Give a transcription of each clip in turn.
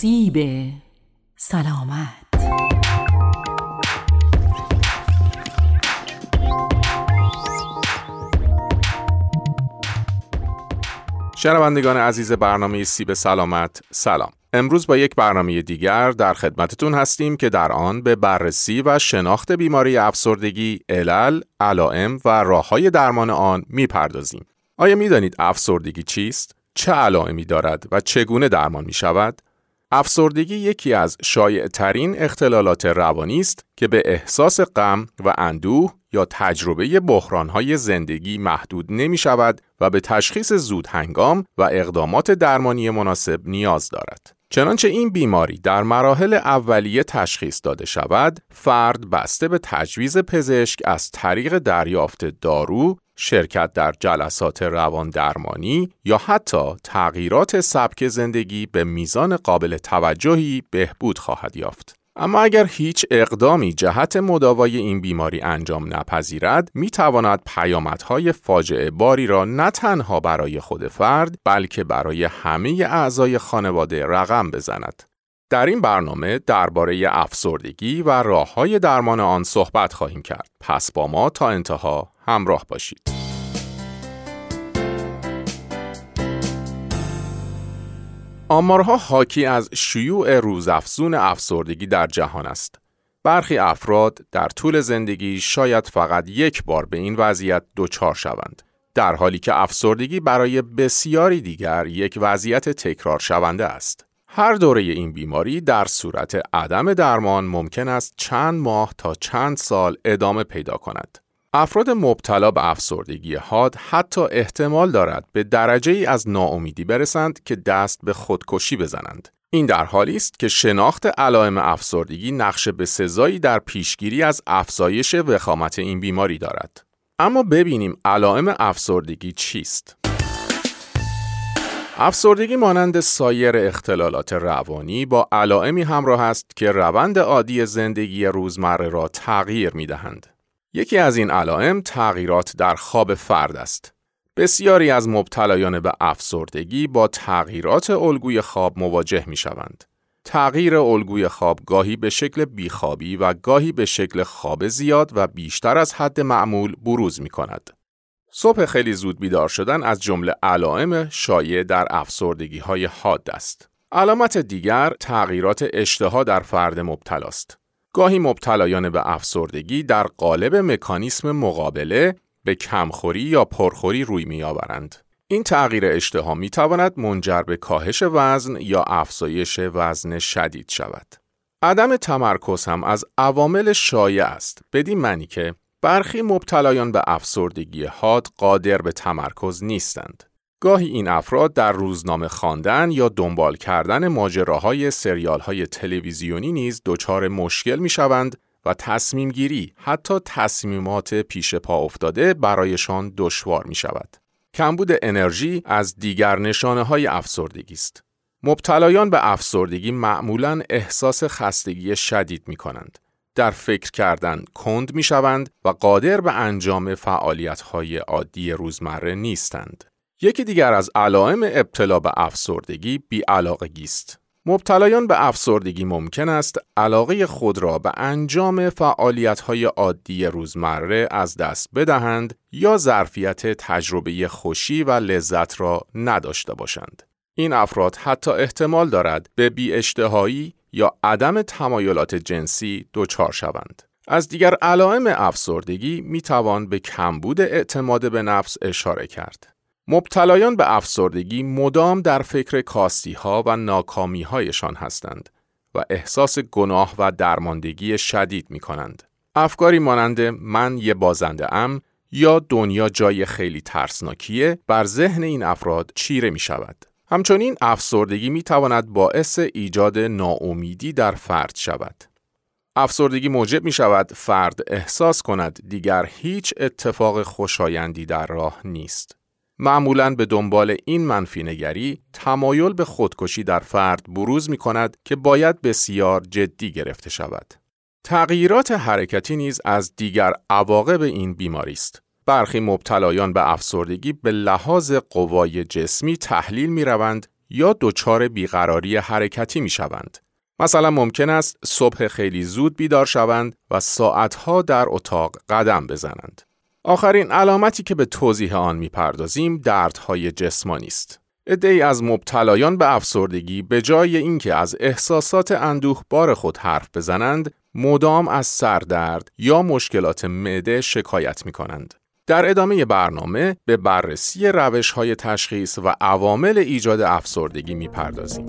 سیب سلامت شنوندگان عزیز برنامه سیب سلامت سلام امروز با یک برنامه دیگر در خدمتتون هستیم که در آن به بررسی و شناخت بیماری افسردگی، علل، علائم و راههای درمان آن می‌پردازیم. آیا می‌دانید افسردگی چیست؟ چه علائمی دارد و چگونه درمان می شود؟ افسردگی یکی از شایع ترین اختلالات روانی است که به احساس غم و اندوه یا تجربه بحرانهای زندگی محدود نمی شود و به تشخیص زود هنگام و اقدامات درمانی مناسب نیاز دارد. چنانچه این بیماری در مراحل اولیه تشخیص داده شود، فرد بسته به تجویز پزشک از طریق دریافت دارو، شرکت در جلسات روان درمانی یا حتی تغییرات سبک زندگی به میزان قابل توجهی بهبود خواهد یافت. اما اگر هیچ اقدامی جهت مداوای این بیماری انجام نپذیرد می تواند پیامدهای فاجعه باری را نه تنها برای خود فرد بلکه برای همه اعضای خانواده رقم بزند. در این برنامه درباره افسردگی و راه های درمان آن صحبت خواهیم کرد. پس با ما تا انتها همراه باشید. آمارها حاکی از شیوع روزافزون افسردگی در جهان است. برخی افراد در طول زندگی شاید فقط یک بار به این وضعیت دچار شوند. در حالی که افسردگی برای بسیاری دیگر یک وضعیت تکرار شونده است. هر دوره این بیماری در صورت عدم درمان ممکن است چند ماه تا چند سال ادامه پیدا کند. افراد مبتلا به افسردگی حاد حتی احتمال دارد به درجه ای از ناامیدی برسند که دست به خودکشی بزنند. این در حالی است که شناخت علائم افسردگی نقش به سزایی در پیشگیری از افزایش وخامت این بیماری دارد. اما ببینیم علائم افسردگی چیست؟ افسردگی مانند سایر اختلالات روانی با علائمی همراه است که روند عادی زندگی روزمره را تغییر می دهند. یکی از این علائم تغییرات در خواب فرد است. بسیاری از مبتلایان به افسردگی با تغییرات الگوی خواب مواجه می شوند. تغییر الگوی خواب گاهی به شکل بیخوابی و گاهی به شکل خواب زیاد و بیشتر از حد معمول بروز می کند. صبح خیلی زود بیدار شدن از جمله علائم شایع در افسردگی های حاد است. علامت دیگر تغییرات اشتها در فرد مبتلا است. گاهی مبتلایان به افسردگی در قالب مکانیسم مقابله به کمخوری یا پرخوری روی میآورند. این تغییر اشتها می تواند منجر به کاهش وزن یا افزایش وزن شدید شود. عدم تمرکز هم از عوامل شایع است بدین معنی که برخی مبتلایان به افسردگی حاد قادر به تمرکز نیستند. گاهی این افراد در روزنامه خواندن یا دنبال کردن ماجراهای سریال های تلویزیونی نیز دچار مشکل می شوند و تصمیم گیری حتی تصمیمات پیش پا افتاده برایشان دشوار می شود. کمبود انرژی از دیگر نشانه های افسردگی است. مبتلایان به افسردگی معمولا احساس خستگی شدید می کنند. در فکر کردن کند می شوند و قادر به انجام فعالیت های عادی روزمره نیستند. یکی دیگر از علائم ابتلا به افسردگی بیعلاقگی است. مبتلایان به افسردگی ممکن است علاقه خود را به انجام فعالیت‌های عادی روزمره از دست بدهند یا ظرفیت تجربه خوشی و لذت را نداشته باشند. این افراد حتی احتمال دارد به بیاشتهایی یا عدم تمایلات جنسی دچار شوند. از دیگر علائم افسردگی می توان به کمبود اعتماد به نفس اشاره کرد. مبتلایان به افسردگی مدام در فکر کاستی ها و ناکامی هایشان هستند و احساس گناه و درماندگی شدید می کنند. افکاری مانند من یه بازنده ام یا دنیا جای خیلی ترسناکیه بر ذهن این افراد چیره می شود. همچنین افسردگی می تواند باعث ایجاد ناامیدی در فرد شود. افسردگی موجب می شود فرد احساس کند دیگر هیچ اتفاق خوشایندی در راه نیست. معمولا به دنبال این منفی نگری تمایل به خودکشی در فرد بروز می کند که باید بسیار جدی گرفته شود. تغییرات حرکتی نیز از دیگر عواقب این بیماری است. برخی مبتلایان به افسردگی به لحاظ قوای جسمی تحلیل می روند یا دچار بیقراری حرکتی می شوند. مثلا ممکن است صبح خیلی زود بیدار شوند و ساعتها در اتاق قدم بزنند. آخرین علامتی که به توضیح آن می‌پردازیم دردهای جسمانی است. ای از مبتلایان به افسردگی به جای اینکه از احساسات اندوه بار خود حرف بزنند، مدام از سردرد یا مشکلات معده شکایت می کنند. در ادامه برنامه به بررسی روش های تشخیص و عوامل ایجاد افسردگی می پردازیم.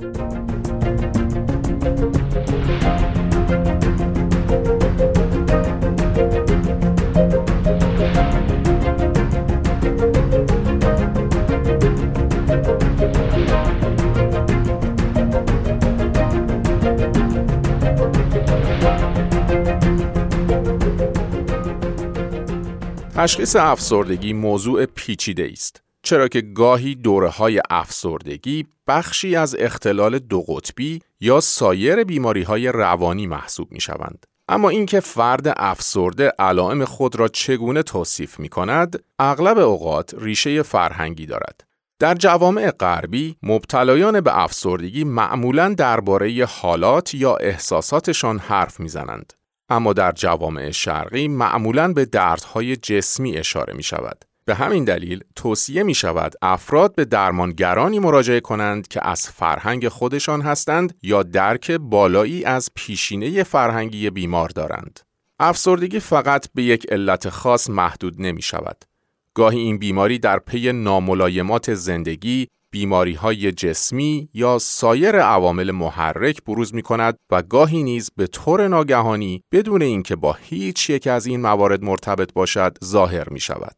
تشخیص افسردگی موضوع پیچیده است. چرا که گاهی دوره های افسردگی بخشی از اختلال دو قطبی یا سایر بیماری های روانی محسوب می شوند. اما اینکه فرد افسرده علائم خود را چگونه توصیف می کند، اغلب اوقات ریشه فرهنگی دارد. در جوامع غربی مبتلایان به افسردگی معمولا درباره حالات یا احساساتشان حرف می‌زنند. اما در جوامع شرقی معمولا به دردهای جسمی اشاره می شود. به همین دلیل توصیه می شود افراد به درمانگرانی مراجعه کنند که از فرهنگ خودشان هستند یا درک بالایی از پیشینه فرهنگی بیمار دارند. افسردگی فقط به یک علت خاص محدود نمی شود. گاهی این بیماری در پی ناملایمات زندگی، بیماری های جسمی یا سایر عوامل محرک بروز می کند و گاهی نیز به طور ناگهانی بدون اینکه با هیچ یک از این موارد مرتبط باشد ظاهر می شود.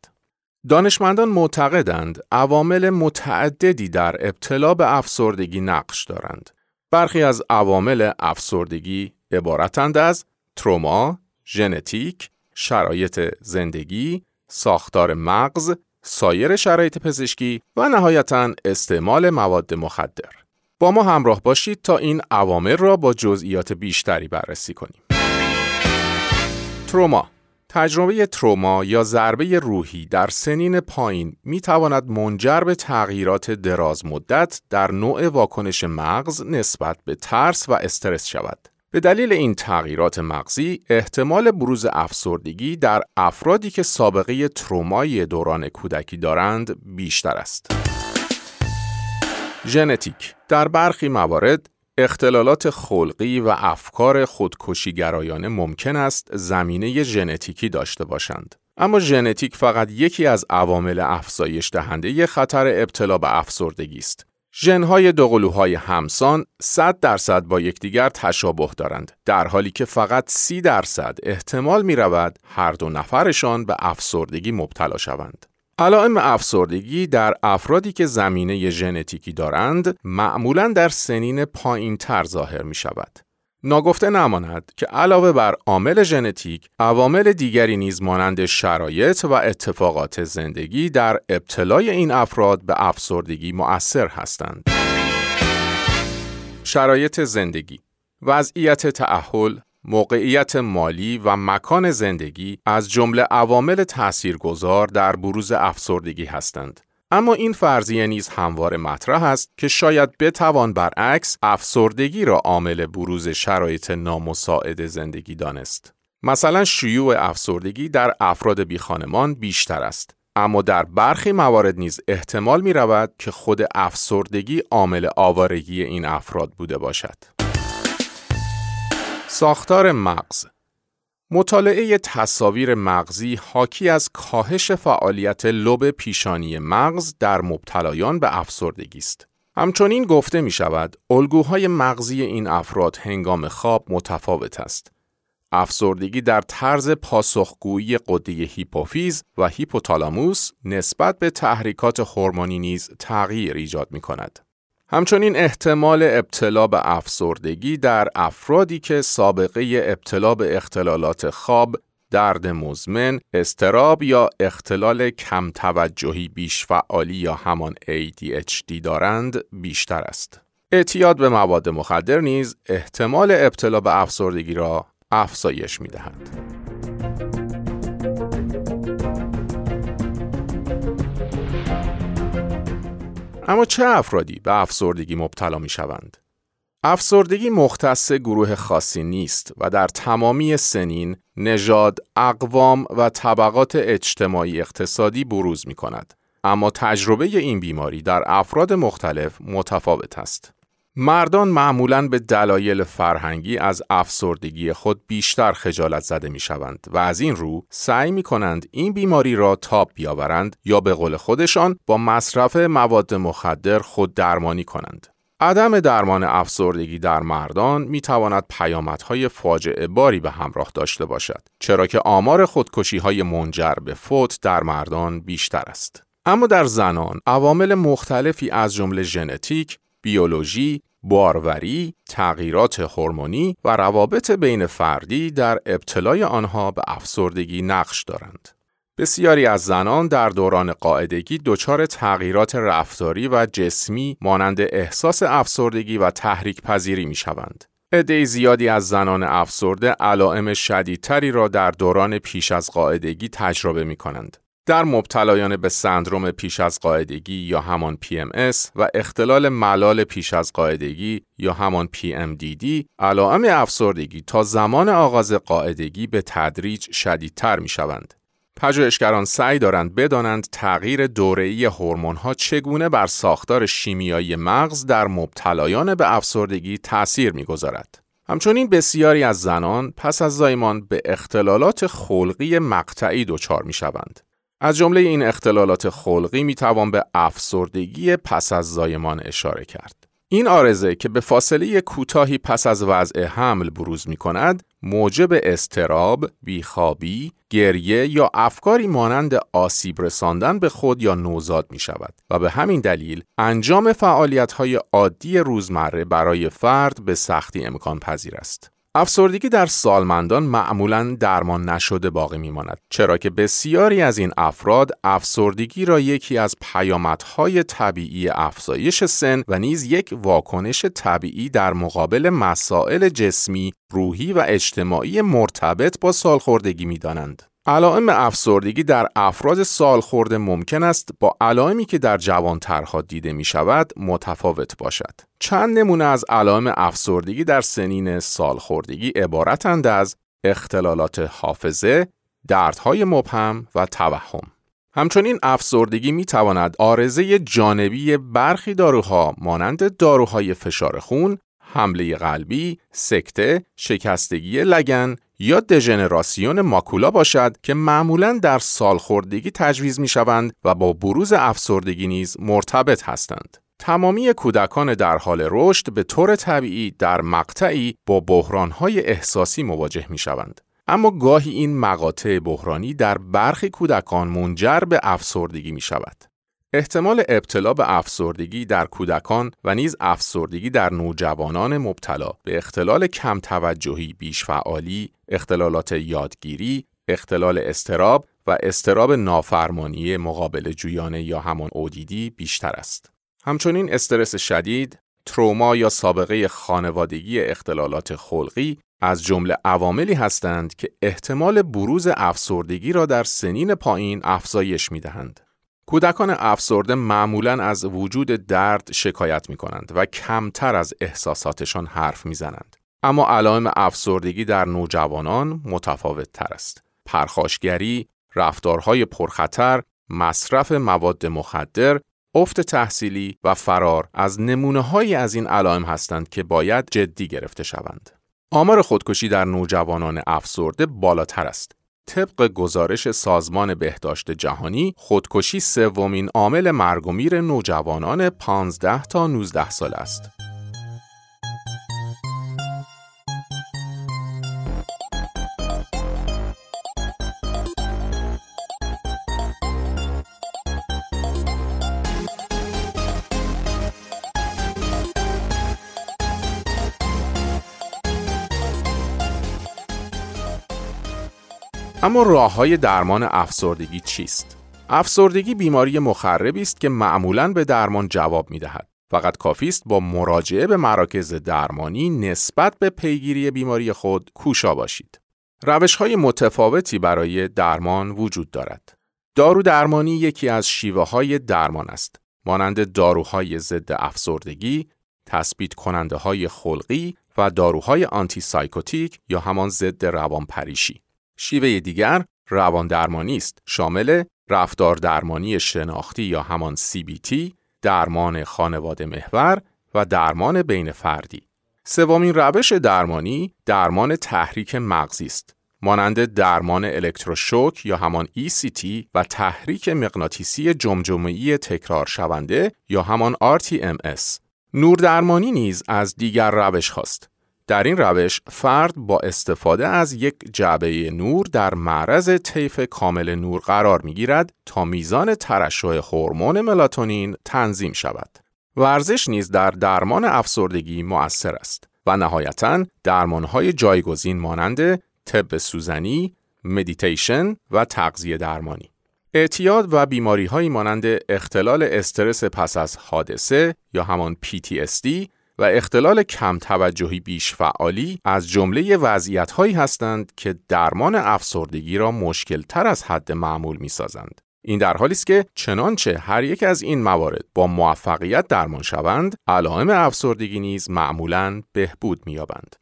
دانشمندان معتقدند عوامل متعددی در ابتلا به افسردگی نقش دارند. برخی از عوامل افسردگی عبارتند از تروما، ژنتیک، شرایط زندگی، ساختار مغز، سایر شرایط پزشکی و نهایتا استعمال مواد مخدر. با ما همراه باشید تا این عوامل را با جزئیات بیشتری بررسی کنیم. تروما تجربه تروما یا ضربه روحی در سنین پایین می تواند منجر به تغییرات دراز مدت در نوع واکنش مغز نسبت به ترس و استرس شود. به دلیل این تغییرات مغزی احتمال بروز افسردگی در افرادی که سابقه ترومای دوران کودکی دارند بیشتر است. ژنتیک در برخی موارد اختلالات خلقی و افکار خودکشیگرایانه ممکن است زمینه ژنتیکی داشته باشند. اما ژنتیک فقط یکی از عوامل افزایش دهنده خطر ابتلا به افسردگی است ژنهای دوقلوهای همسان 100 درصد با یکدیگر تشابه دارند در حالی که فقط 30 درصد احتمال می رود هر دو نفرشان به افسردگی مبتلا شوند. علائم افسردگی در افرادی که زمینه ژنتیکی دارند معمولا در سنین پایین تر ظاهر می شود. ناگفته نماند که علاوه بر عامل ژنتیک، عوامل دیگری نیز مانند شرایط و اتفاقات زندگی در ابتلای این افراد به افسردگی مؤثر هستند. شرایط زندگی وضعیت تعهل، موقعیت مالی و مکان زندگی از جمله عوامل تاثیرگذار در بروز افسردگی هستند. اما این فرضیه نیز همواره مطرح است که شاید بتوان برعکس افسردگی را عامل بروز شرایط نامساعد زندگی دانست. مثلا شیوع افسردگی در افراد بیخانمان بیشتر است. اما در برخی موارد نیز احتمال می رود که خود افسردگی عامل آوارگی این افراد بوده باشد. ساختار مغز مطالعه تصاویر مغزی حاکی از کاهش فعالیت لب پیشانی مغز در مبتلایان به افسردگی است. همچنین گفته می شود الگوهای مغزی این افراد هنگام خواب متفاوت است. افسردگی در طرز پاسخگویی قده هیپوفیز و هیپوتالاموس نسبت به تحریکات هورمونی نیز تغییر ایجاد می کند. همچنین احتمال ابتلا به افسردگی در افرادی که سابقه ابتلا به اختلالات خواب، درد مزمن، استراب یا اختلال کم توجهی بیش فعالی یا همان ADHD دارند بیشتر است. اعتیاد به مواد مخدر نیز احتمال ابتلا به افسردگی را افزایش می دهد. اما چه افرادی به افسردگی مبتلا می شوند؟ افسردگی مختص گروه خاصی نیست و در تمامی سنین، نژاد، اقوام و طبقات اجتماعی اقتصادی بروز می کند. اما تجربه این بیماری در افراد مختلف متفاوت است. مردان معمولاً به دلایل فرهنگی از افسردگی خود بیشتر خجالت زده می شوند و از این رو سعی می کنند این بیماری را تاب بیاورند یا به قول خودشان با مصرف مواد مخدر خود درمانی کنند. عدم درمان افسردگی در مردان می تواند پیامدهای فاجعه باری به همراه داشته باشد چرا که آمار خودکشی های منجر به فوت در مردان بیشتر است. اما در زنان عوامل مختلفی از جمله ژنتیک، بیولوژی، باروری، تغییرات هورمونی و روابط بین فردی در ابتلای آنها به افسردگی نقش دارند. بسیاری از زنان در دوران قاعدگی دچار تغییرات رفتاری و جسمی مانند احساس افسردگی و تحریک پذیری می شوند. عده زیادی از زنان افسرده علائم شدیدتری را در دوران پیش از قاعدگی تجربه می کنند. در مبتلایان به سندروم پیش از قاعدگی یا همان PMS و اختلال ملال پیش از قاعدگی یا همان PMDD علائم افسردگی تا زمان آغاز قاعدگی به تدریج شدیدتر می شوند. پژوهشگران سعی دارند بدانند تغییر دوره‌ای هورمون‌ها چگونه بر ساختار شیمیایی مغز در مبتلایان به افسردگی تأثیر می‌گذارد. همچنین بسیاری از زنان پس از زایمان به اختلالات خلقی مقطعی دچار می‌شوند. از جمله این اختلالات خلقی می توان به افسردگی پس از زایمان اشاره کرد. این آرزه که به فاصله کوتاهی پس از وضع حمل بروز می کند، موجب استراب، بیخوابی، گریه یا افکاری مانند آسیب رساندن به خود یا نوزاد می شود و به همین دلیل انجام فعالیت های عادی روزمره برای فرد به سختی امکان پذیر است. افسردگی در سالمندان معمولا درمان نشده باقی میماند چرا که بسیاری از این افراد افسردگی را یکی از پیامدهای طبیعی افزایش سن و نیز یک واکنش طبیعی در مقابل مسائل جسمی، روحی و اجتماعی مرتبط با سالخوردگی می‌دانند. علائم افسردگی در افراد سالخورده ممکن است با علائمی که در جوانترها دیده می شود متفاوت باشد. چند نمونه از علائم افسردگی در سنین سالخوردگی عبارتند از اختلالات حافظه، دردهای مبهم و توهم. همچنین افسردگی می تواند آرزه جانبی برخی داروها مانند داروهای فشار خون، حمله قلبی، سکته، شکستگی لگن یا دژنراسیون ماکولا باشد که معمولا در سالخوردگی تجویز می شوند و با بروز افسردگی نیز مرتبط هستند. تمامی کودکان در حال رشد به طور طبیعی در مقطعی با بحرانهای احساسی مواجه می شوند. اما گاهی این مقاطع بحرانی در برخی کودکان منجر به افسردگی می شود. احتمال ابتلا به افسردگی در کودکان و نیز افسردگی در نوجوانان مبتلا به اختلال کم توجهی بیش فعالی، اختلالات یادگیری، اختلال استراب و استراب نافرمانی مقابل جویانه یا همان اودیدی بیشتر است. همچنین استرس شدید، تروما یا سابقه خانوادگی اختلالات خلقی از جمله عواملی هستند که احتمال بروز افسردگی را در سنین پایین افزایش می دهند. کودکان افسرده معمولا از وجود درد شکایت می کنند و کمتر از احساساتشان حرف می زنند. اما علائم افسردگی در نوجوانان متفاوت تر است. پرخاشگری، رفتارهای پرخطر، مصرف مواد مخدر، افت تحصیلی و فرار از نمونه های از این علائم هستند که باید جدی گرفته شوند. آمار خودکشی در نوجوانان افسرده بالاتر است. طبق گزارش سازمان بهداشت جهانی خودکشی سومین عامل مرگ و میر نوجوانان 15 تا 19 سال است. اما راه های درمان افسردگی چیست؟ افسردگی بیماری مخربی است که معمولا به درمان جواب می دهد. فقط کافی است با مراجعه به مراکز درمانی نسبت به پیگیری بیماری خود کوشا باشید. روش های متفاوتی برای درمان وجود دارد. دارو درمانی یکی از شیوه های درمان است. مانند داروهای ضد افسردگی، تثبیت کننده های خلقی و داروهای آنتی سایکوتیک یا همان ضد روانپریشی. شیوه دیگر روان درمانی است شامل رفتار درمانی شناختی یا همان CBT، درمان خانواده محور و درمان بین فردی. سومین روش درمانی درمان تحریک مغزی است. مانند درمان الکتروشوک یا همان ECT و تحریک مغناطیسی جمجمه‌ای تکرار شونده یا همان RTMS. نور درمانی نیز از دیگر روش هاست. در این روش فرد با استفاده از یک جعبه نور در معرض طیف کامل نور قرار می گیرد تا میزان ترشح هورمون ملاتونین تنظیم شود. ورزش نیز در درمان افسردگی مؤثر است و نهایتا درمانهای جایگزین مانند طب سوزنی، مدیتیشن و تغذیه درمانی. اعتیاد و بیماری های مانند اختلال استرس پس از حادثه یا همان PTSD و اختلال کم توجهی بیش فعالی از جمله وضعیت هایی هستند که درمان افسردگی را مشکل تر از حد معمول می سازند. این در حالی است که چنانچه هر یک از این موارد با موفقیت درمان شوند، علائم افسردگی نیز معمولاً بهبود می‌یابند.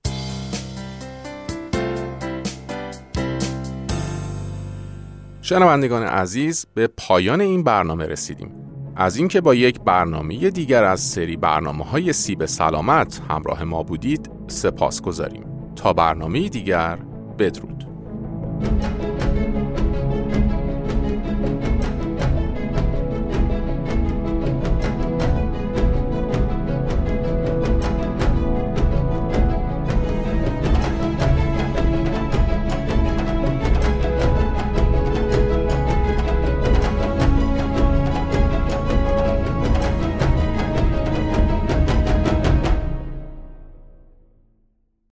شنوندگان عزیز به پایان این برنامه رسیدیم. از اینکه با یک برنامه دیگر از سری برنامه های سیب سلامت همراه ما بودید سپاس گذاریم. تا برنامه دیگر بدرود.